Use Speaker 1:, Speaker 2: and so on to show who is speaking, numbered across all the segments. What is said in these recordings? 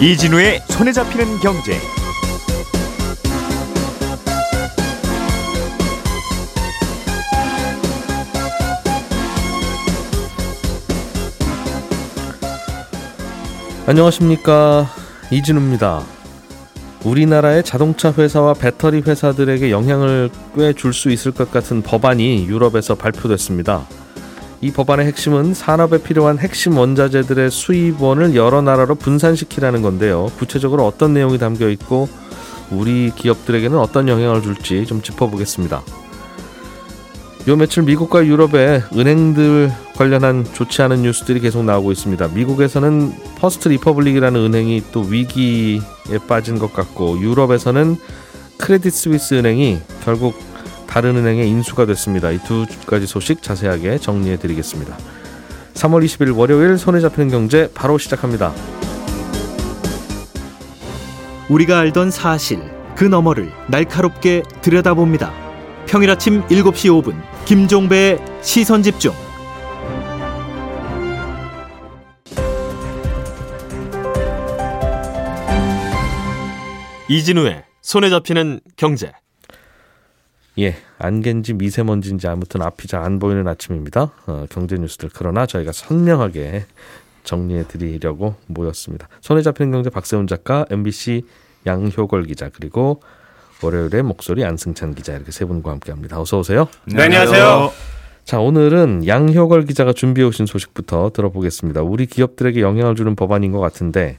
Speaker 1: 이진우의 손에 잡히는 경제.
Speaker 2: 안녕하십니까 이진우입니다. 우리나라의 자동차 회사와 배터리 회사들에게 영향을 꽤 줄 수 있을 것 같은 법안이 유럽에서 발표됐습니다. 이 법안의 핵심은 산업에 필요한 핵심 원자재들의 수입원을 여러 나라로 분산시키라는 건데요. 구체적으로 어떤 내용이 담겨 있고 우리 기업들에게는 어떤 영향을 줄지 좀 짚어보겠습니다. 요 며칠 미국과 유럽의 은행들 관련한 좋지 않은 뉴스들이 계속 나오고 있습니다. 미국에서는 퍼스트 리퍼블릭이라는 은행이 또 위기에 빠진 것 같고 유럽에서는 크레딧 스위스 은행이 결국 다른 은행에 인수가 됐습니다. 이 두 가지 소식 자세하게 정리해 드리겠습니다. 3월 20일 월요일 손에 잡히는 경제 바로 시작합니다.
Speaker 3: 우리가 알던 사실 그 너머를 날카롭게 들여다봅니다. 평일 아침 7시 5분 김종배의 시선 집중.
Speaker 4: 이진우의 손에 잡히는 경제.
Speaker 2: 예, 안개인지 미세먼지인지 아무튼 앞이 잘 안 보이는 아침입니다. 어, 경제 뉴스들 그러나 저희가 선명하게 정리해 드리려고 모였습니다. 손에 잡히는 경제 박세훈 작가, MBC 양효걸 기자 그리고 월요일에 목소리 안승찬 기자 이렇게 세 분과 함께합니다. 어서 오세요.
Speaker 5: 네, 안녕하세요.
Speaker 2: 자, 오늘은 양효걸 기자가 준비해 오신 소식부터 들어보겠습니다. 우리 기업들에게 영향을 주는 법안인 것 같은데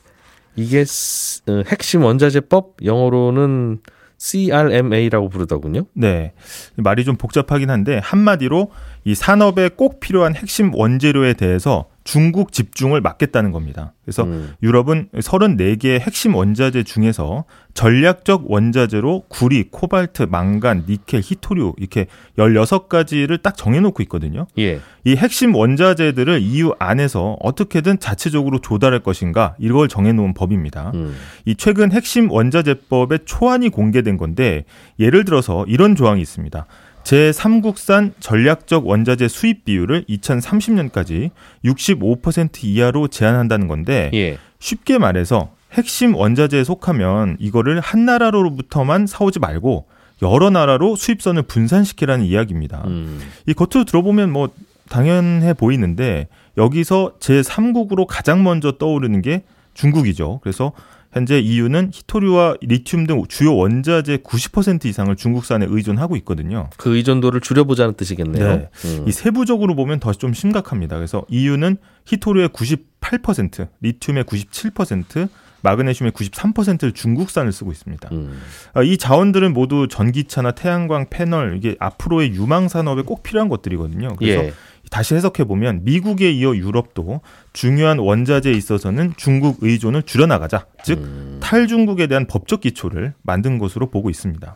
Speaker 2: 이게 스- 어, 핵심 원자재법 영어로는 CRMA라고 부르더군요.
Speaker 5: 네. 말이 좀 복잡하긴 한데 한마디로 이 산업에 꼭 필요한 핵심 원재료에 대해서 중국 집중을 막겠다는 겁니다. 그래서
Speaker 2: 음.
Speaker 5: 유럽은 34개의 핵심 원자재 중에서 전략적 원자재로 구리, 코발트, 망간, 니켈, 히토류 이렇게 16가지를 딱 정해놓고 있거든요.
Speaker 2: 예.
Speaker 5: 이 핵심 원자재들을 EU 안에서 어떻게든 자체적으로 조달할 것인가 이걸 정해놓은 법입니다.
Speaker 2: 음.
Speaker 5: 이 최근 핵심 원자재법의 초안이 공개된 건데 예를 들어서 이런 조항이 있습니다. 제3국산 전략적 원자재 수입 비율을 2030년까지 65% 이하로 제한한다는 건데
Speaker 2: 예.
Speaker 5: 쉽게 말해서 핵심 원자재에 속하면 이거를 한 나라로부터만 사오지 말고 여러 나라로 수입선을 분산시키라는 이야기입니다.
Speaker 2: 음.
Speaker 5: 이 겉으로 들어보면 뭐 당연해 보이는데 여기서 제3국으로 가장 먼저 떠오르는 게 중국이죠. 그래서 현재 EU는 히토류와 리튬 등 주요 원자재 90% 이상을 중국산에 의존하고 있거든요.
Speaker 2: 그 의존도를 줄여보자는 뜻이겠네요.
Speaker 5: 네.
Speaker 2: 음.
Speaker 5: 이 세부적으로 보면 더 좀 심각합니다. 그래서 EU는 히토류의 98%, 리튬의 97%, 마그네슘의 93%를 중국산을 쓰고 있습니다.
Speaker 2: 음.
Speaker 5: 아, 이 자원들은 모두 전기차나 태양광 패널 이게 앞으로의 유망 산업에 꼭 필요한 것들이거든요. 그래서
Speaker 2: 예.
Speaker 5: 다시 해석해 보면 미국에 이어 유럽도 중요한 원자재에 있어서는 중국 의존을 줄여나가자. 즉
Speaker 2: 음.
Speaker 5: 탈중국에 대한 법적 기초를 만든 것으로 보고 있습니다.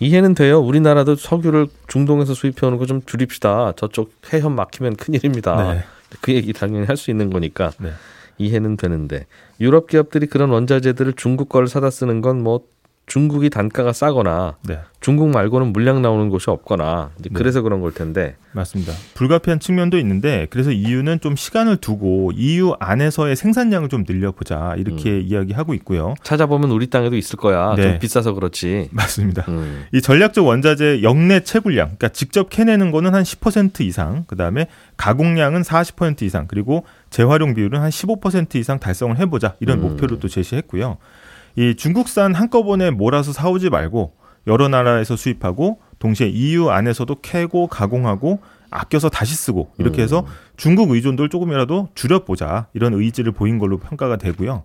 Speaker 2: 이해는 돼요. 우리나라도 석유를 중동에서 수입해 오는 거 좀 줄입시다. 저쪽 해협 막히면 큰일입니다.
Speaker 5: 네.
Speaker 2: 그 얘기 당연히 할 수 있는 거니까
Speaker 5: 네.
Speaker 2: 이해는 되는데. 유럽 기업들이 그런 원자재들을 중국 거를 사다 쓰는 건 뭐 중국이 단가가 싸거나
Speaker 5: 네.
Speaker 2: 중국 말고는 물량 나오는 곳이 없거나
Speaker 5: 네.
Speaker 2: 그래서 그런 걸 텐데
Speaker 5: 맞습니다. 불가피한 측면도 있는데 그래서 EU는 좀 시간을 두고 EU 안에서의 생산량을 좀 늘려보자 이렇게 이야기하고 있고요.
Speaker 2: 찾아보면 우리 땅에도 있을 거야.
Speaker 5: 네.
Speaker 2: 좀 비싸서 그렇지.
Speaker 5: 맞습니다.
Speaker 2: 음.
Speaker 5: 이 전략적 원자재 역내 채굴량, 그러니까 직접 캐내는 거는 한 10% 이상, 그 다음에 가공량은 40% 이상, 그리고 재활용 비율은 한 15% 이상 달성을 해보자 이런
Speaker 2: 음.
Speaker 5: 목표를 또 제시했고요. 이 중국산 한꺼번에 몰아서 사오지 말고 여러 나라에서 수입하고 동시에 EU 안에서도 캐고 가공하고 아껴서 다시 쓰고 이렇게 해서 중국 의존도를 조금이라도 줄여보자 이런 의지를 보인 걸로 평가가 되고요.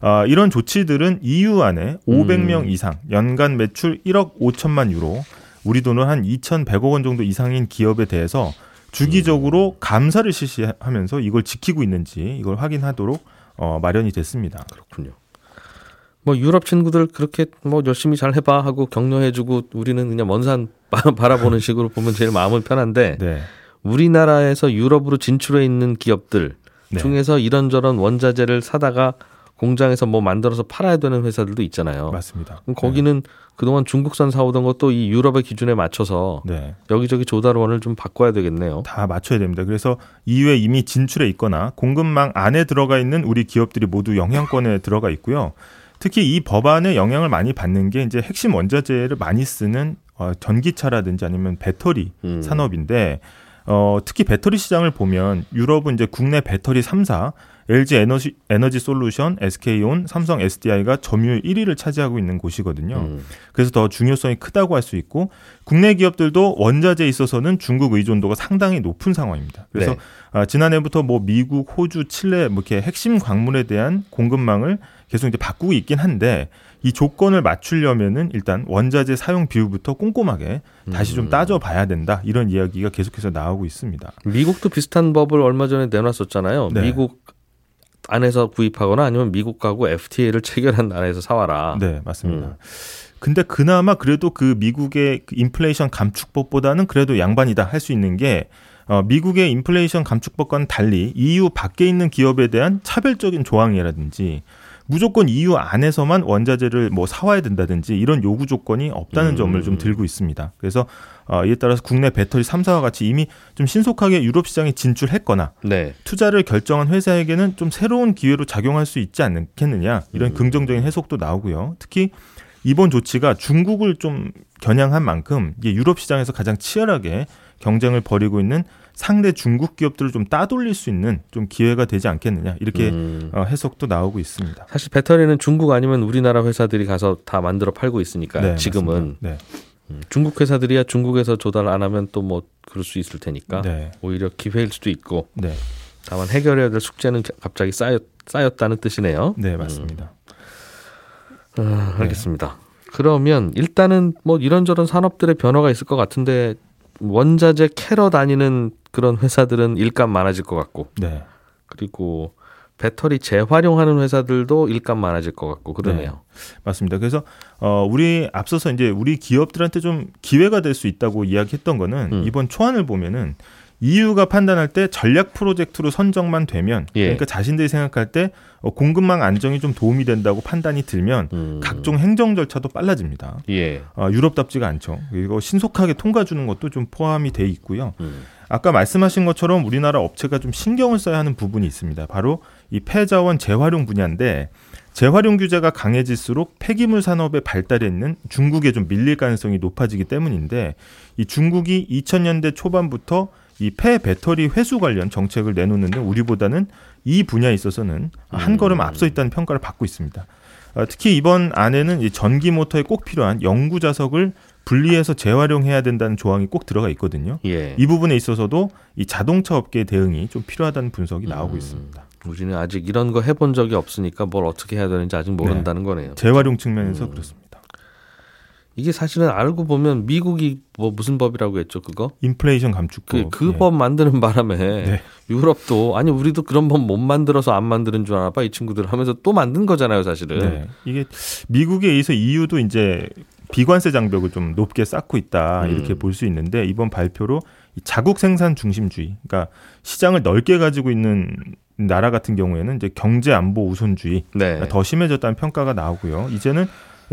Speaker 5: 아, 이런 조치들은 EU 안에 500명 이상 연간 매출 1억 5천만 유로 우리 돈은 한 2,100억 원 정도 이상인 기업에 대해서 주기적으로 감사를 실시하면서 이걸 지키고 있는지 이걸 확인하도록 어, 마련이 됐습니다.
Speaker 2: 그렇군요. 뭐 유럽 친구들 그렇게 뭐 열심히 잘 해봐 하고 격려해주고 우리는 그냥 먼산 바라보는 식으로 보면 제일 마음은 편한데
Speaker 5: 네.
Speaker 2: 우리나라에서 유럽으로 진출해 있는 기업들
Speaker 5: 네.
Speaker 2: 중에서 이런저런 원자재를 사다가 공장에서 뭐 만들어서 팔아야 되는 회사들도 있잖아요.
Speaker 5: 맞습니다.
Speaker 2: 그럼 거기는 그동안 중국산 사오던 것도 이 유럽의 기준에 맞춰서
Speaker 5: 네.
Speaker 2: 여기저기 조달원을 좀 바꿔야 되겠네요.
Speaker 5: 다 맞춰야 됩니다. 그래서 EU에 이미 진출해 있거나 공급망 안에 들어가 있는 우리 기업들이 모두 영향권에 들어가 있고요. 특히 이 법안에 영향을 많이 받는 게 이제 핵심 원자재를 많이 쓰는 어, 전기차라든지 아니면 배터리
Speaker 2: 음.
Speaker 5: 산업인데 어, 특히 배터리 시장을 보면 유럽은 이제 국내 배터리 3사 LG 에너지 에너지 솔루션, SK온, 삼성 SDI가 점유율 1위를 차지하고 있는 곳이거든요.
Speaker 2: 음.
Speaker 5: 그래서 더 중요성이 크다고 할 수 있고 국내 기업들도 원자재에 있어서는 중국 의존도가 상당히 높은 상황입니다. 그래서
Speaker 2: 네.
Speaker 5: 아, 지난해부터 뭐 미국, 호주, 칠레 뭐 이렇게 핵심 광물에 대한 공급망을 계속 이제 바꾸고 있긴 한데 이 조건을 맞추려면은 일단 원자재 사용 비율부터 꼼꼼하게 다시 좀
Speaker 2: 음.
Speaker 5: 따져봐야 된다 이런 이야기가 계속해서 나오고 있습니다.
Speaker 2: 미국도 비슷한 법을 얼마 전에 내놨었잖아요.
Speaker 5: 네.
Speaker 2: 미국 안에서 구입하거나 아니면 미국하고 FTA를 체결한 나라에서 사와라.
Speaker 5: 네, 맞습니다.
Speaker 2: 음.
Speaker 5: 근데 그나마 그래도 그 미국의 그 인플레이션 감축법보다는 그래도 양반이다 할 수 있는 게 어, 미국의 인플레이션 감축법과는 달리 EU 밖에 있는 기업에 대한 차별적인 조항이라든지 무조건 EU 안에서만 원자재를 뭐 사와야 된다든지 이런 요구 조건이 없다는
Speaker 2: 음.
Speaker 5: 점을 좀 들고 있습니다. 그래서 어, 이에 따라서 국내 배터리 3사와 같이 이미 좀 신속하게 유럽 시장에 진출했거나
Speaker 2: 네.
Speaker 5: 투자를 결정한 회사에게는 좀 새로운 기회로 작용할 수 있지 않겠느냐 이런
Speaker 2: 음.
Speaker 5: 긍정적인 해석도 나오고요. 특히 이번 조치가 중국을 좀 겨냥한 만큼 이게 유럽 시장에서 가장 치열하게 경쟁을 벌이고 있는 상대 중국 기업들을 좀 따돌릴 수 있는 좀 기회가 되지 않겠느냐 이렇게
Speaker 2: 음.
Speaker 5: 어, 해석도 나오고 있습니다.
Speaker 2: 사실 배터리는 중국 아니면 우리나라 회사들이 가서 다 만들어 팔고 있으니까
Speaker 5: 네,
Speaker 2: 지금은
Speaker 5: 맞습니다.
Speaker 2: 음, 중국 회사들이야 중국에서 조달 안 하면 또 뭐 그럴 수 있을 테니까
Speaker 5: 네, 네,
Speaker 2: 오히려 기회일 수도 있고
Speaker 5: 네,
Speaker 2: 다만 해결해야 될 숙제는 갑자기 쌓였, 쌓였다는 뜻이네요.
Speaker 5: 네 맞습니다.
Speaker 2: 아, 알겠습니다. 그러면 일단은 뭐 이런저런 산업들의 변화가 있을 것 같은데 원자재 캐러 다니는 그런 회사들은 일감 많아질 것 같고
Speaker 5: 네,
Speaker 2: 그리고 배터리 재활용하는 회사들도 일감 많아질 것 같고 그러네요.
Speaker 5: 맞습니다. 그래서 어 우리 앞서서 이제 우리 기업들한테 좀 기회가 될 수 있다고 이야기했던 거는
Speaker 2: 음.
Speaker 5: 이번 초안을 보면은 EU가 판단할 때 전략 프로젝트로 선정만 되면
Speaker 2: 예.
Speaker 5: 그러니까 자신들이 생각할 때 어, 공급망 안정이 좀 도움이 된다고 판단이 들면
Speaker 2: 음.
Speaker 5: 각종 행정 절차도 빨라집니다.
Speaker 2: 예.
Speaker 5: 어, 유럽답지가 않죠. 그리고 신속하게 통과 주는 것도 좀 포함이 돼 있고요.
Speaker 2: 음.
Speaker 5: 아까 말씀하신 것처럼 우리나라 업체가 좀 신경을 써야 하는 부분이 있습니다. 바로 이 폐자원 재활용 분야인데 재활용 규제가 강해질수록 폐기물 산업의 발달에 있는 중국에 좀 밀릴 가능성이 높아지기 때문인데 이 중국이 2000년대 초반부터 이 폐 배터리 회수 관련 정책을 내놓는데 우리보다는 이 분야에 있어서는 한 걸음 앞서 있다는 평가를 받고 있습니다. 어, 특히 이번 안에는 이 전기 모터에 꼭 필요한 영구 자석을 분리해서 재활용해야 된다는 조항이 꼭 들어가 있거든요.
Speaker 2: 예.
Speaker 5: 이 부분에 있어서도 이 자동차 업계의 대응이 좀 필요하다는 분석이 나오고
Speaker 2: 음.
Speaker 5: 있습니다.
Speaker 2: 우리는 아직 이런 거 해본 적이 없으니까 뭘 어떻게 해야 되는지 아직 모른다는 거네요.
Speaker 5: 재활용 측면에서
Speaker 2: 음.
Speaker 5: 그렇습니다.
Speaker 2: 이게 사실은 알고 보면 미국이 뭐 무슨 법이라고 했죠 그거?
Speaker 5: 인플레이션 감축법.
Speaker 2: 그
Speaker 5: 예.
Speaker 2: 법 만드는 바람에
Speaker 5: 네.
Speaker 2: 유럽도 아니 우리도 그런 법 못 만들어서 안 만드는 줄 아나 봐이 친구들 하면서 또 만든 거잖아요 사실은.
Speaker 5: 네. 이게 미국에 의해서 EU도 이제 비관세 장벽을 좀 높게 쌓고 있다
Speaker 2: 음.
Speaker 5: 이렇게 볼수 있는데 이번 발표로 이 자국 생산 중심주의, 그러니까 시장을 넓게 가지고 있는 나라 같은 경우에는 이제 경제 안보 우선주의
Speaker 2: 네.
Speaker 5: 더 심해졌다는 평가가 나오고요. 이제는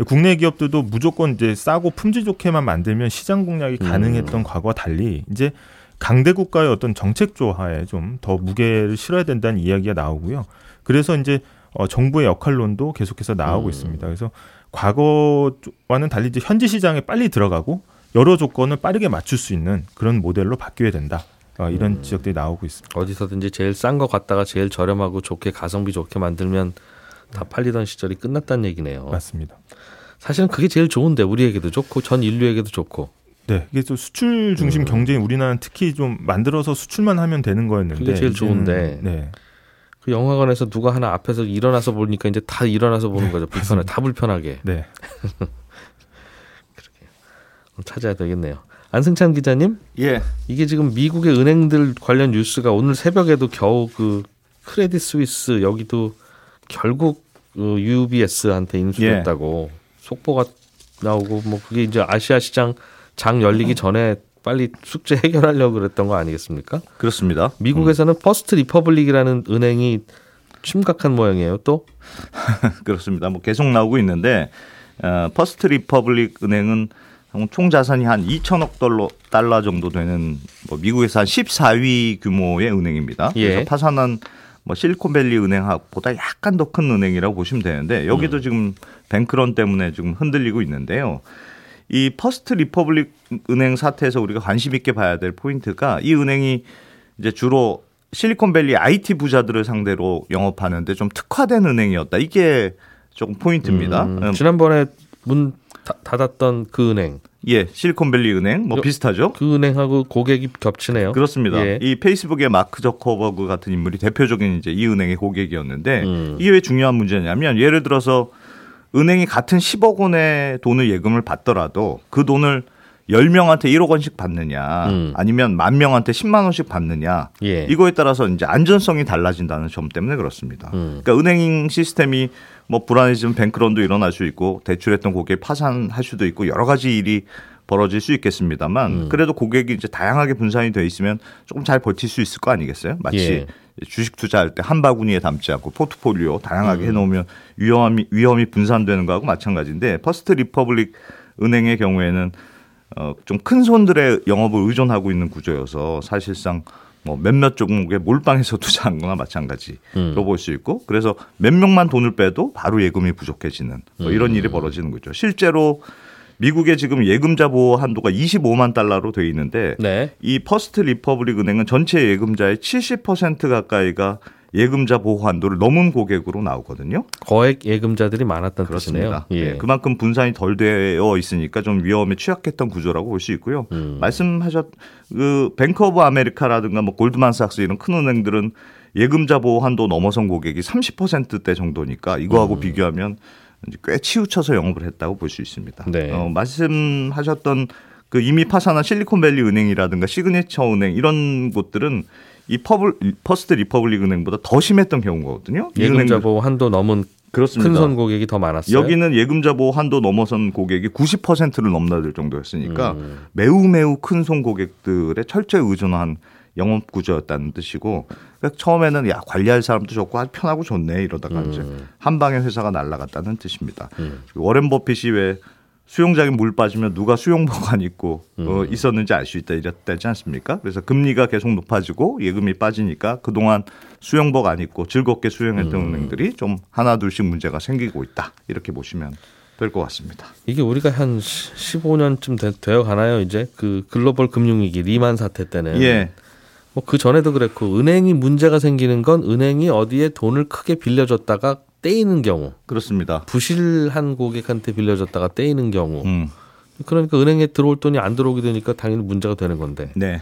Speaker 5: 국내 기업들도 무조건 이제 싸고 품질 좋게만 만들면 시장 공략이
Speaker 2: 음.
Speaker 5: 가능했던 과거와 달리 이제 강대 국가의 어떤 정책 조하에 좀 더 무게를 실어야 된다는 이야기가 나오고요. 그래서 이제 어, 정부의 역할론도 계속해서 나오고
Speaker 2: 음.
Speaker 5: 있습니다. 그래서 과거와는 달리 이제 현지 시장에 빨리 들어가고 여러 조건을 빠르게 맞출 수 있는 그런 모델로 바뀌어야 된다. 어, 이런
Speaker 2: 음.
Speaker 5: 지적들이 나오고 있습니다.
Speaker 2: 어디서든지 제일 싼 거 갖다가 제일 저렴하고 좋게 가성비 좋게 만들면 다 팔리던 시절이 끝났다는 얘기네요.
Speaker 5: 맞습니다.
Speaker 2: 사실은 그게 제일 좋은데 우리에게도 좋고 전 인류에게도 좋고
Speaker 5: 네, 이게 또 수출 중심
Speaker 2: 음.
Speaker 5: 경쟁이 우리나라는 특히 좀 만들어서 수출만 하면 되는 거였는데
Speaker 2: 그게 제일 좋은데.
Speaker 5: 네,
Speaker 2: 그 영화관에서 누가 하나 앞에서 일어나서 보니까 이제 다 일어나서 보는 거죠. 불편해, 다 불편하게
Speaker 5: 네,
Speaker 2: 찾아야 되겠네요. 안승찬 기자님,
Speaker 1: 예.
Speaker 2: 이게 지금 미국의 은행들 관련 뉴스가 오늘 새벽에도 겨우 그 크레딧 스위스 여기도 결국 그 UBS한테 인수됐다고 속보가 나오고 뭐 그게 이제 아시아 시장 장 열리기 전에 빨리 숙제 해결하려고 그랬던 거 아니겠습니까?
Speaker 1: 그렇습니다.
Speaker 2: 미국에서는 퍼스트 리퍼블릭이라는 은행이 심각한 모양이에요. 또
Speaker 6: 그렇습니다. 뭐 계속 나오고 있는데 어, 퍼스트 리퍼블릭 은행은 총 자산이 한 2천억 달러, 달러 정도 되는 뭐 미국에서 한 14위 규모의 은행입니다.
Speaker 2: 예.
Speaker 6: 그래서 파산한 뭐 실리콘밸리 은행보다 약간 더 큰 은행이라고 보시면 되는데 여기도
Speaker 2: 음.
Speaker 6: 지금 뱅크런 때문에 지금 흔들리고 있는데요. 이 퍼스트 리퍼블릭 은행 사태에서 우리가 관심 있게 봐야 될 포인트가 이 은행이 이제 주로 실리콘밸리 IT 부자들을 상대로 영업하는데 좀 특화된 은행이었다. 이게 조금 포인트입니다.
Speaker 2: 음,
Speaker 6: 음,
Speaker 2: 지난번에 문 닫- 닫았던 그 은행,
Speaker 6: 예, 실리콘밸리 은행 뭐
Speaker 2: 요-
Speaker 6: 비슷하죠.
Speaker 2: 그 은행하고 고객이 겹치네요.
Speaker 6: 그렇습니다.
Speaker 2: 예.
Speaker 6: 이 페이스북의 마크 저커버그 같은 인물이 대표적인 이제 이 은행의 고객이었는데
Speaker 2: 음.
Speaker 6: 이게 왜 중요한 문제냐면 예를 들어서 은행이 같은 10억 원의 돈을 예금을 받더라도 그 돈을 10명한테 1억 원씩 받느냐
Speaker 2: 음.
Speaker 6: 아니면 만 명한테 10만 원씩 받느냐
Speaker 2: 예.
Speaker 6: 이거에 따라서 이제 안전성이 달라진다는 점 때문에 그렇습니다.
Speaker 2: 음.
Speaker 6: 그러니까 은행 시스템이 뭐 불안해지면 뱅크런도 일어날 수 있고 대출했던 고객이 파산할 수도 있고 여러 가지 일이 벌어질 수 있겠습니다만
Speaker 2: 음.
Speaker 6: 그래도 고객이 이제 다양하게 분산이 돼 있으면 조금 잘 버틸 수 있을 거 아니겠어요? 마치
Speaker 2: 예.
Speaker 6: 주식 투자할 때 한 바구니에 담지 않고 포트폴리오 다양하게
Speaker 2: 음.
Speaker 6: 해놓으면 위험이 위험이 분산되는 거하고 마찬가지인데 퍼스트 리퍼블릭 은행의 경우에는 어, 좀 큰 손들에 영업을 의존하고 있는 구조여서 사실상 뭐 몇몇 종목에 몰빵해서 투자한 거나 마찬가지로
Speaker 2: 음.
Speaker 6: 볼수 있고 그래서 몇 명만 돈을 빼도 바로 예금이 부족해지는 뭐 이런 일이 벌어지는 거죠. 실제로 미국의 지금 예금자 보호 한도가 25만 달러로 돼 있는데
Speaker 2: 네.
Speaker 6: 이 퍼스트 리퍼블릭 은행은 전체 예금자의 70% 가까이가 예금자 보호 한도를 넘은 고객으로 나오거든요.
Speaker 2: 거액 예금자들이 많았던
Speaker 6: 그렇습니다.
Speaker 2: 뜻이네요.
Speaker 6: 예, 그만큼 분산이 덜 되어 있으니까 좀 위험에 취약했던 구조라고 볼 수 있고요.
Speaker 2: 음.
Speaker 6: 말씀하셨 그 뱅크 오브 아메리카라든가 뭐 골드만삭스 이런 큰 은행들은 예금자 보호 한도 넘어선 고객이 30%대 정도니까 이거하고
Speaker 2: 음.
Speaker 6: 비교하면 꽤 치우쳐서 영업을 했다고 볼 수 있습니다.
Speaker 2: 네.
Speaker 6: 어, 말씀하셨던 그 이미 파산한 실리콘밸리 은행이라든가 시그니처 은행 이런 곳들은 이 퍼블, 퍼스트 리퍼블릭 은행보다 더 심했던 경우거든요. 이
Speaker 2: 예금자 보호 한도 넘은
Speaker 6: 그렇습니다.
Speaker 2: 큰손 고객이 더 많았어요.
Speaker 6: 여기는 예금자 보호 한도 넘어선 고객이 90%를 넘나들 정도였으니까
Speaker 2: 음.
Speaker 6: 매우 매우 큰 손 고객들에 철저히 의존한 영업 구조였다는 뜻이고 그러니까 처음에는 야 관리할 사람도 좋고 아주 편하고 좋네 이러다가 이제 한 방에 회사가 날아갔다는 뜻입니다.
Speaker 2: 음.
Speaker 6: 워렌 버핏이 왜 수영장에 물 빠지면 누가 수영복안 입고 어,
Speaker 2: 음.
Speaker 6: 있었는지 알 수 있다 이랬다지 않습니까? 그래서 금리가 계속 높아지고 예금이 빠지니까 그동안 수영복 안 입고 즐겁게 수영했던
Speaker 2: 음.
Speaker 6: 은행들이 좀 하나 둘씩 문제가 생기고 있다 이렇게 보시면 될 것 같습니다.
Speaker 2: 이게 우리가 한 15년쯤 되 어 가나요? 이제 그 글로벌 금융위기 리만 사태 때는
Speaker 6: 예,
Speaker 2: 뭐그 전에도 그랬고 은행이 문제가 생기는 건 은행이 어디에 돈을 크게 빌려줬다가 떼이는 경우
Speaker 6: 그렇습니다.
Speaker 2: 부실한 고객한테 빌려줬다가 떼이는 경우
Speaker 6: 음,
Speaker 2: 그러니까 은행에 들어올 돈이 안 들어오게 되니까 당연히 문제가 되는 건데
Speaker 6: 네,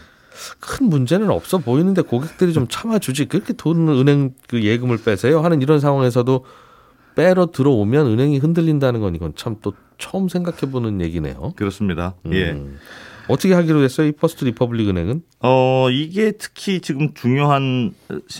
Speaker 2: 큰 문제는 없어 보이는데 고객들이 좀 참아주지 그렇게 돈을 은행 그 예금을 빼세요 하는 이런 상황에서도 빼러 들어오면 은행이 흔들린다는 건 이건 참 또 처음 생각해보는 얘기네요.
Speaker 6: 그렇습니다. 예.
Speaker 2: 음. 어떻게 하기로 했어요? 이 퍼스트 리퍼블릭 은행은?
Speaker 6: 어, 이게 특히 지금 중요한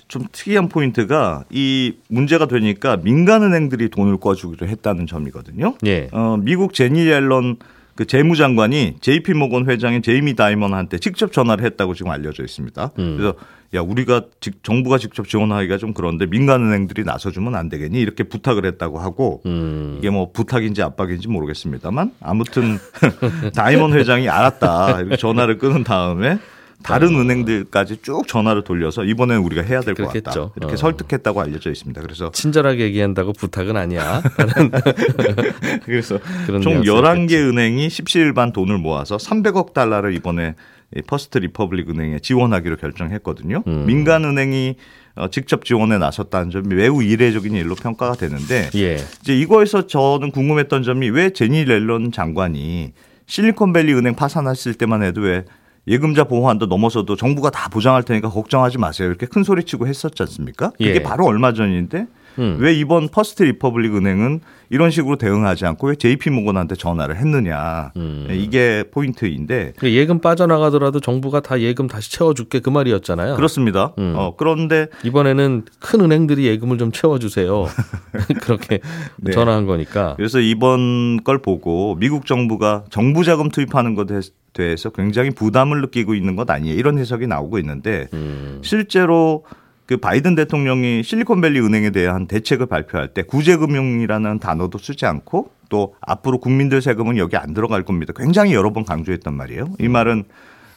Speaker 6: 좀 특이한 포인트가 이 문제가 되니까 민간 은행들이 돈을 꿔주기로 했다는 점이거든요.
Speaker 2: 예.
Speaker 6: 어, 미국 재닛 옐런 그 재무장관이 JP 모건 회장인 제이미 다이먼한테 직접 전화를 했다고 지금 알려져 있습니다.
Speaker 2: 음.
Speaker 6: 그래서 야 우리가 직- 정부가 직접 지원하기가 좀 그런데 민간은행들이 나서주면 안 되겠니 이렇게 부탁을 했다고 하고
Speaker 2: 음.
Speaker 6: 이게 뭐 부탁인지 압박인지 모르겠습니다만 아무튼 다이먼 회장이 알았다 이렇게 전화를 끊은 다음에 다른 은행들까지 쭉 전화를 돌려서 이번에는 우리가 해야 될 것 같다. 이렇게
Speaker 2: 어.
Speaker 6: 설득했다고 알려져 있습니다. 그래서
Speaker 2: 친절하게 얘기한다고 부탁은 아니야.
Speaker 6: 그래서 총
Speaker 2: 뉘앙스였겠지.
Speaker 6: 11개 은행이 십시일반 돈을 모아서 300억 달러를 이번에 이 퍼스트 리퍼블릭 은행에 지원하기로 결정했거든요.
Speaker 2: 음.
Speaker 6: 민간 은행이 어, 직접 지원에 나섰다는 점이 매우 이례적인 일로 평가가 되는데
Speaker 2: 예.
Speaker 6: 이제 이거에서 저는 궁금했던 점이 왜 재닛 옐런 장관이 실리콘밸리 은행 파산했을 때만 해도 왜 예금자 보호한도 넘어서도 정부가 다 보장할 테니까 걱정하지 마세요. 이렇게 큰 소리 치고 했었지 않습니까? 그게
Speaker 2: 예.
Speaker 6: 바로 얼마 전인데
Speaker 2: 음.
Speaker 6: 왜 이번 퍼스트 리퍼블릭 은행은 이런 식으로 대응하지 않고 왜 JP 모건한테 전화를 했느냐.
Speaker 2: 음.
Speaker 6: 이게 포인트인데
Speaker 2: 그 예금 빠져나가더라도 정부가 다 예금 다시 채워줄게 그 말이었잖아요.
Speaker 6: 그렇습니다.
Speaker 2: 음.
Speaker 6: 어, 그런데
Speaker 2: 이번에는 큰 은행들이 예금을 좀 채워주세요. 그렇게
Speaker 6: 네.
Speaker 2: 전화한 거니까.
Speaker 6: 그래서 이번 걸 보고 미국 정부가 정부 자금 투입하는 것에 대해서 굉장히 부담을 느끼고 있는 것 아니에요. 이런 해석이 나오고 있는데
Speaker 2: 음.
Speaker 6: 실제로 그 바이든 대통령이 실리콘밸리 은행에 대한 대책을 발표할 때 구제금융이라는 단어도 쓰지 않고 또 앞으로 국민들 세금은 여기 안 들어갈 겁니다. 굉장히 여러 번 강조했단 말이에요. 이 말은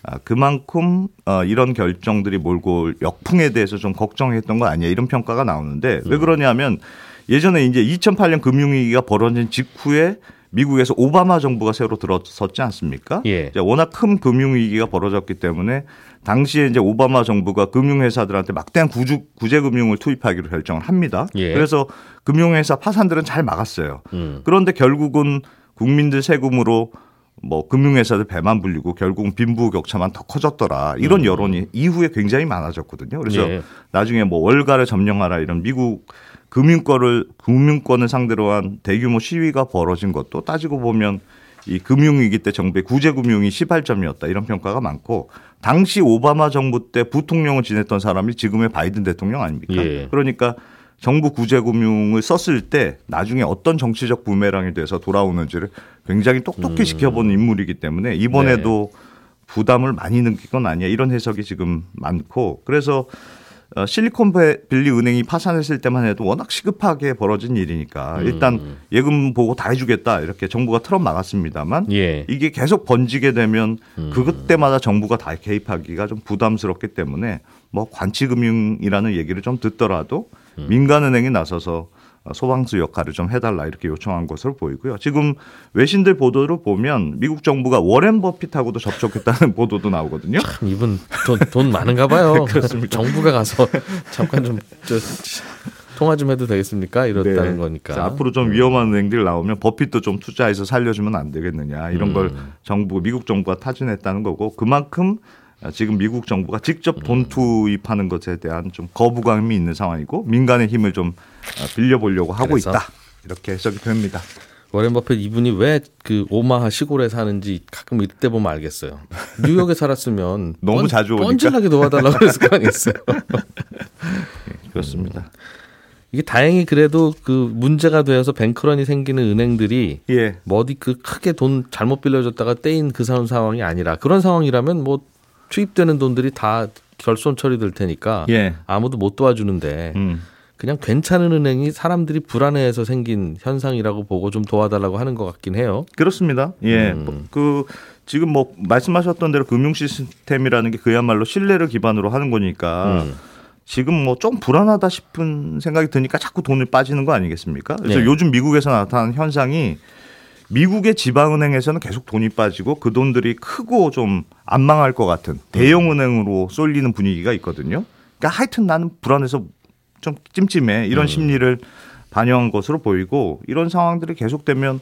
Speaker 6: 아, 그만큼 어, 이런 결정들이 몰고 올 역풍에 대해서 좀 걱정했던 거 아니야 이런 평가가 나오는데 왜 그러냐면 예전에 이제 2008년 금융위기가 벌어진 직후에 미국에서 오바마 정부가 새로 들어섰지 않습니까?
Speaker 2: 예.
Speaker 6: 이제 워낙 큰 금융 위기가 벌어졌기 때문에 당시에 이제 오바마 정부가 금융회사들한테 막대한 구주, 구제금융을 투입하기로 결정을 합니다.
Speaker 2: 예.
Speaker 6: 그래서 금융회사 파산들은 잘 막았어요.
Speaker 2: 음.
Speaker 6: 그런데 결국은 국민들 세금으로 뭐 금융회사들 배만 불리고 결국은 빈부격차만 더 커졌더라 이런 여론이 이후에 굉장히 많아졌거든요. 그래서
Speaker 2: 음. 예.
Speaker 6: 나중에 뭐 월가를 점령하라 이런 미국 금융권을 금융권을 상대로 한 대규모 시위가 벌어진 것도 따지고 보면 이 금융위기 때 정부의 구제금융이 시발점이었다 이런 평가가 많고 당시 오바마 정부 때 부통령을 지냈던 사람이 지금의 바이든 대통령 아닙니까?
Speaker 2: 예.
Speaker 6: 그러니까 정부 구제금융을 썼을 때 나중에 어떤 정치적 부메랑이 돼서 돌아오는지를 굉장히 똑똑히 지켜본 인물이기 때문에 이번에도 부담을 많이 느낀 건 아니야 이런 해석이 지금 많고 그래서 어, 실리콘밸리 은행이 파산했을 때만 해도 워낙 시급하게 벌어진 일이니까 일단 예금 보고 다 해주겠다 이렇게 정부가 틀어 막았습니다만
Speaker 2: 예.
Speaker 6: 이게 계속 번지게 되면 그때마다 정부가 다 개입하기가 좀 부담스럽기 때문에 뭐 관치금융이라는 얘기를 좀 듣더라도 민간은행이 나서서 소방수 역할을 좀 해달라 이렇게 요청한 것으로 보이고요. 지금 외신들 보도를 보면 미국 정부가 워렌 버핏하고도 접촉했다는 보도도 나오거든요.
Speaker 2: 참 이분 돈, 돈 많은가 봐요. 정부가 가서 잠깐 좀 저, 통화 좀 해도 되겠습니까? 이렇다는
Speaker 6: 네.
Speaker 2: 거니까.
Speaker 6: 앞으로 좀 위험한 은행들 나오면 버핏도 좀 투자해서 살려주면 안 되겠느냐 이런 걸
Speaker 2: 음.
Speaker 6: 정부 미국 정부가 타진했다는 거고 그만큼 지금 미국 정부가 직접 돈
Speaker 2: 음.
Speaker 6: 투입하는 것에 대한 좀 거부감이 있는 상황이고 민간의 힘을 좀 빌려보려고 하고? 있다 이렇게 해석이 됩니다.
Speaker 2: 워렌 버핏 이분이 왜 그 오마하 시골에 사는지 가끔 이때 보면 알겠어요. 뉴욕에 살았으면
Speaker 6: 너무 자주 오니까.
Speaker 2: 뻔질나게 도와달라고 그랬을 거 아니겠어요.
Speaker 6: 그렇습니다.
Speaker 2: 이게 다행히 그래도 그 문제가 되어서 뱅크런이 생기는 은행들이
Speaker 6: 예.
Speaker 2: 뭐 어디 그 크게 돈 잘못 빌려줬다가 떼인 그 사람 상황이 아니라 그런 상황이라면 뭐 투입되는 돈들이 다 결손 처리될 테니까
Speaker 6: 예.
Speaker 2: 아무도 못 도와주는데
Speaker 6: 음.
Speaker 2: 그냥 괜찮은 은행이 사람들이 불안해해서 생긴 현상이라고 보고 좀 도와달라고 하는 것 같긴 해요.
Speaker 6: 그렇습니다. 예.
Speaker 2: 음.
Speaker 6: 그 지금 뭐 말씀하셨던 대로 금융 시스템이라는 게 그야말로 신뢰를 기반으로 하는 거니까
Speaker 2: 음.
Speaker 6: 지금 뭐 좀 불안하다 싶은 생각이 드니까 자꾸 돈을 빠지는 거 아니겠습니까? 그래서
Speaker 2: 네.
Speaker 6: 요즘 미국에서 나타난 현상이 미국의 지방은행에서는 계속 돈이 빠지고 그 돈들이 크고 좀 안 망할 것 같은 대형 은행으로 쏠리는 분위기가 있거든요. 그러니까 하여튼 나는 불안해서 좀 찜찜해 이런 심리를 반영한 것으로 보이고 이런 상황들이 계속되면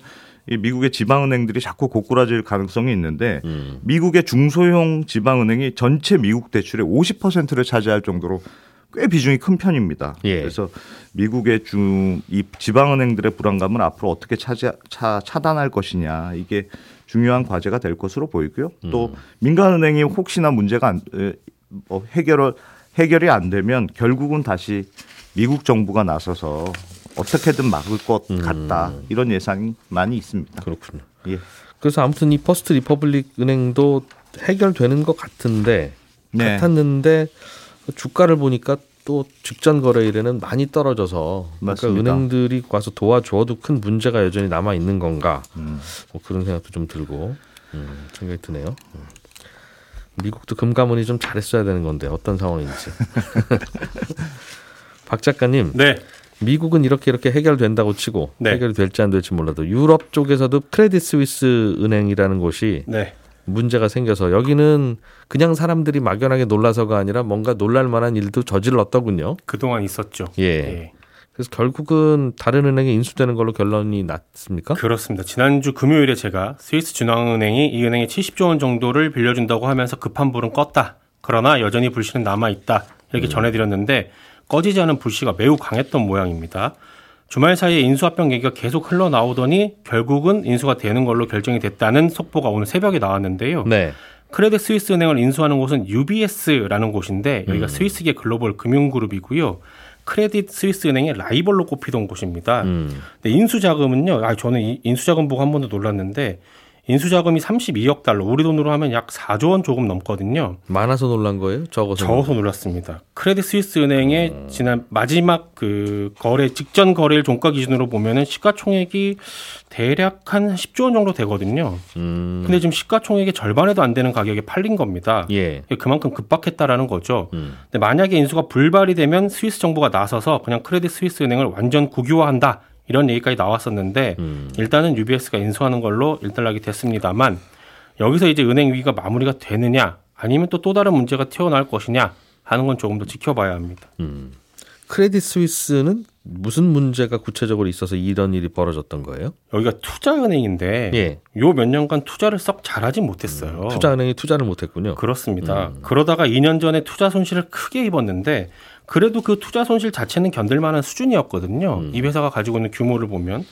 Speaker 6: 이 미국의 지방은행들이 자꾸 고꾸라질 가능성이 있는데
Speaker 2: 음.
Speaker 6: 미국의 중소형 지방은행이 전체 미국 대출의 50%를 차지할 정도로 꽤 비중이 큰 편입니다.
Speaker 2: 예.
Speaker 6: 그래서 미국의 중 이 지방은행들의 불안감을 앞으로 어떻게 차지, 차, 차단할 것이냐 이게 중요한 과제가 될 것으로 보이고요. 또 민간은행이 혹시나 문제가 안, 에, 어, 해결 해결이 안 되면 결국은 다시 미국 정부가 나서서 어떻게든 막을 것 같다 이런 예상이 많이 있습니다.
Speaker 2: 그렇군요.
Speaker 6: 예.
Speaker 2: 그래서 아무튼 이 퍼스트 리퍼블릭 은행도 해결되는 것 같은데
Speaker 6: 네.
Speaker 2: 같았는데 주가를 보니까 또 직전 거래일에는 많이 떨어져서 그러니까
Speaker 6: 맞습니다.
Speaker 2: 은행들이 와서 도와줘도 큰 문제가 여전히 남아 있는 건가
Speaker 6: 음.
Speaker 2: 뭐 그런 생각도 좀 들고 음, 생각이 드네요. 음. 미국도 금감원이 좀 잘했어야 되는 건데 어떤 상황인지. 박 작가님,
Speaker 7: 네.
Speaker 2: 미국은 이렇게 이렇게 해결된다고 치고
Speaker 7: 네.
Speaker 2: 해결이 될지 안 될지 몰라도 유럽 쪽에서도 크레딧 스위스 은행이라는 곳이
Speaker 7: 네.
Speaker 2: 문제가 생겨서 여기는 그냥 사람들이 막연하게 놀라서가 아니라 뭔가 놀랄 만한 일도 저질렀더군요.
Speaker 7: 그동안 있었죠.
Speaker 2: 예. 그래서 결국은 다른 은행에 인수되는 걸로 결론이 났습니까?
Speaker 7: 그렇습니다. 지난주 금요일에 제가 스위스 중앙은행이 이 은행에 70조 원 정도를 빌려준다고 하면서 급한 불은 껐다. 그러나 여전히 불씨는 남아 있다. 이렇게 전해드렸는데 꺼지지 않은 불씨가 매우 강했던 모양입니다. 주말 사이에 인수합병 얘기가 계속 흘러나오더니 결국은 인수가 되는 걸로 결정이 됐다는 속보가 오늘 새벽에 나왔는데요.
Speaker 2: 네.
Speaker 7: 크레딧 스위스 은행을 인수하는 곳은 UBS라는 곳인데 여기가
Speaker 2: 음.
Speaker 7: 스위스계 글로벌 금융그룹이고요. 크레딧 스위스 은행의 라이벌로 꼽히던 곳입니다.
Speaker 2: 음.
Speaker 7: 근데 인수 자금은요. 아 저는 이 인수 자금 보고 한 번도 놀랐는데 인수 자금이 32억 달러, 우리 돈으로 하면 약 4조 원 조금 넘거든요.
Speaker 2: 많아서 놀란 거예요? 적어서?
Speaker 7: 적어서 놀랐습니다. 크레딧 스위스 은행의 지난 마지막 그 거래 직전 거래일 종가 기준으로 보면은 시가총액이 대략 한 10조 원 정도 되거든요.
Speaker 2: 음.
Speaker 7: 근데 지금 시가총액의 절반에도 안 되는 가격에 팔린 겁니다.
Speaker 2: 예.
Speaker 7: 그만큼 급박했다라는 거죠.
Speaker 2: 음.
Speaker 7: 근데 만약에 인수가 불발이 되면 스위스 정부가 나서서 그냥 크레딧 스위스 은행을 완전 국유화한다 이런 얘기까지 나왔었는데
Speaker 2: 음.
Speaker 7: 일단은 UBS가 인수하는 걸로 일단락이 됐습니다만 여기서 이제 은행 위기가 마무리가 되느냐 아니면 또 또 다른 문제가 튀어나올 것이냐 하는 건 조금 더 지켜봐야 합니다.
Speaker 2: 음. 크레딧 스위스는 무슨 문제가 구체적으로 있어서 이런 일이 벌어졌던 거예요?
Speaker 7: 여기가 투자은행인데
Speaker 2: 예.
Speaker 7: 요몇 년간 투자를 썩 잘하진 못했어요.
Speaker 2: 투자은행이 투자를 못했군요.
Speaker 7: 그렇습니다. 그러다가 2년 전에 투자 손실을 크게 입었는데 그래도 그 투자 손실 자체는 견딜 만한 수준이었거든요. 이 회사가 가지고 있는 규모를 보면.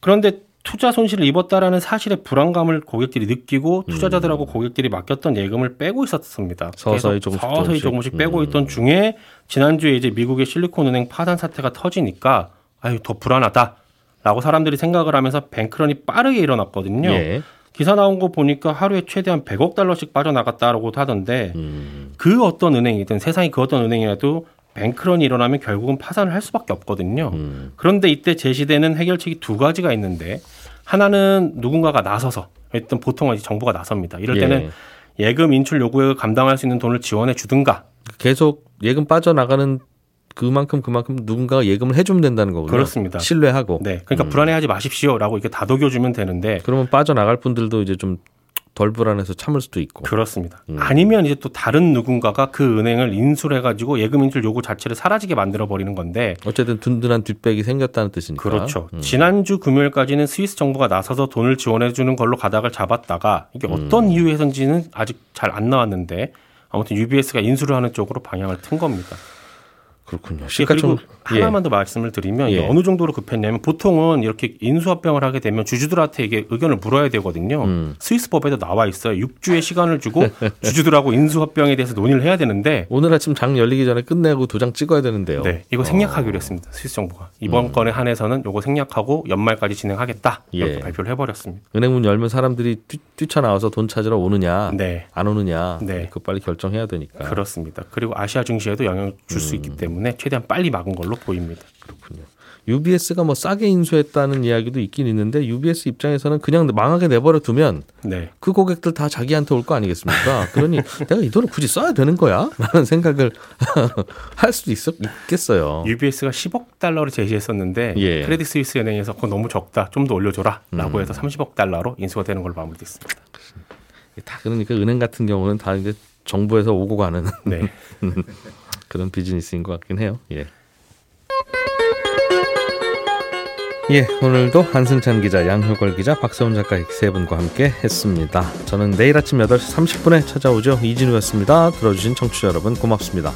Speaker 7: 그런데 투자 손실을 입었다라는 사실의 불안감을 고객들이 느끼고 투자자들하고 고객들이 맡겼던 예금을 빼고 있었습니다.
Speaker 2: 서서히 조금씩
Speaker 7: 서서히
Speaker 2: 조금씩.
Speaker 7: 빼고 있던 중에 지난주에 이제 미국의 실리콘은행 파산 사태가 터지니까 아유 더 불안하다라고 사람들이 생각을 하면서 뱅크런이 빠르게 일어났거든요.
Speaker 2: 예.
Speaker 7: 기사 나온 거 보니까 하루에 최대한 100억 달러씩 빠져나갔다라고 하던데
Speaker 2: 음.
Speaker 7: 그 어떤 은행이든 세상이 그 어떤 은행이라도 뱅크런이 일어나면 결국은 파산을 할 수밖에 없거든요.
Speaker 2: 음.
Speaker 7: 그런데 이때 제시되는 해결책이 두 가지가 있는데 하나는 누군가가 나서서 일단 보통은 정부가 나섭니다. 이럴 때는
Speaker 2: 예.
Speaker 7: 예금 인출 요구액을 감당할 수 있는 돈을 지원해 주든가
Speaker 2: 계속 예금 빠져나가는 그만큼 그만큼 누군가가 예금을 해주면 된다는 거군요.
Speaker 7: 그렇습니다.
Speaker 2: 신뢰하고.
Speaker 7: 네, 그러니까 불안해하지 마십시오라고 이렇게 다독여주면 되는데
Speaker 2: 그러면 빠져나갈 분들도 이제 좀 덜 불안해서 참을 수도 있고.
Speaker 7: 그렇습니다.
Speaker 2: 음.
Speaker 7: 아니면 이제 또 다른 누군가가 그 은행을 인수를 해가지고 예금 인출 요구 자체를 사라지게 만들어 버리는 건데
Speaker 2: 어쨌든 든든한 뒷백이 생겼다는 뜻이니까.
Speaker 7: 그렇죠.
Speaker 2: 음.
Speaker 7: 지난주 금요일까지는 스위스 정부가 나서서 돈을 지원해 주는 걸로 가닥을 잡았다가 이게
Speaker 2: 음.
Speaker 7: 어떤 이유에선지는 아직 잘 안 나왔는데 아무튼 UBS가 인수를 하는 쪽으로 방향을 튼 겁니다.
Speaker 2: 그렇군요.
Speaker 7: 그리고
Speaker 2: 시가총
Speaker 7: 하나만 더 말씀을 드리면
Speaker 2: 예.
Speaker 7: 어느 정도로 급했냐면 보통은 이렇게 인수합병을 하게 되면 주주들한테 이게 의견을 물어야 되거든요.
Speaker 2: 음.
Speaker 7: 스위스 법에도 나와 있어요. 6주의 시간을 주고 주주들하고 인수합병에 대해서 논의를 해야 되는데
Speaker 2: 오늘 아침 장 열리기 전에 끝내고 도장 찍어야 되는데요.
Speaker 7: 네, 이거 생략하기로 했습니다. 스위스 정부가 이번 건에 한해서는 이거 생략하고 연말까지 진행하겠다 이렇게
Speaker 2: 예.
Speaker 7: 발표를 해버렸습니다.
Speaker 2: 은행 문 열면 사람들이 뛰, 뛰쳐나와서 돈 찾으러 오느냐,
Speaker 7: 네,
Speaker 2: 안 오느냐,
Speaker 7: 네.
Speaker 2: 그 빨리 결정해야 되니까.
Speaker 7: 그렇습니다. 그리고 아시아 증시에도 영향을 줄수 있기 때문에 최대한 빨리 막은 걸로 보입니다.
Speaker 2: 그렇군요. UBS가 뭐 싸게 인수했다는 이야기도 있긴 있는데 UBS 입장에서는 그냥 망하게 내버려 두면
Speaker 7: 네,
Speaker 2: 그 고객들 다 자기한테 올 거 아니겠습니까? 그러니 내가 이 돈을 굳이 써야 되는 거야? 라는 생각을 할 수도 있, 있겠어요.
Speaker 7: UBS가 10억 달러를 제시했었는데
Speaker 2: 예.
Speaker 7: 크레딧 스위스 은행에서 그거 너무 적다, 좀 더 올려줘라 라고
Speaker 2: 음.
Speaker 7: 해서 30억 달러로 인수가 되는 걸로 마무리됐습니다.
Speaker 2: 다 그러니까 은행 같은 경우는 다 이제 정부에서 오고 가는
Speaker 7: 네,
Speaker 2: 그런 비즈니스인 것 같긴 해요. 예. 예, 오늘도 한승찬 기자, 양효걸 기자, 박세훈 작가 이세 분과 함께 했습니다. 저는 내일 아침 8시 30분에 찾아오죠. 이진우였습니다. 들어주신 청취자 여러분 고맙습니다.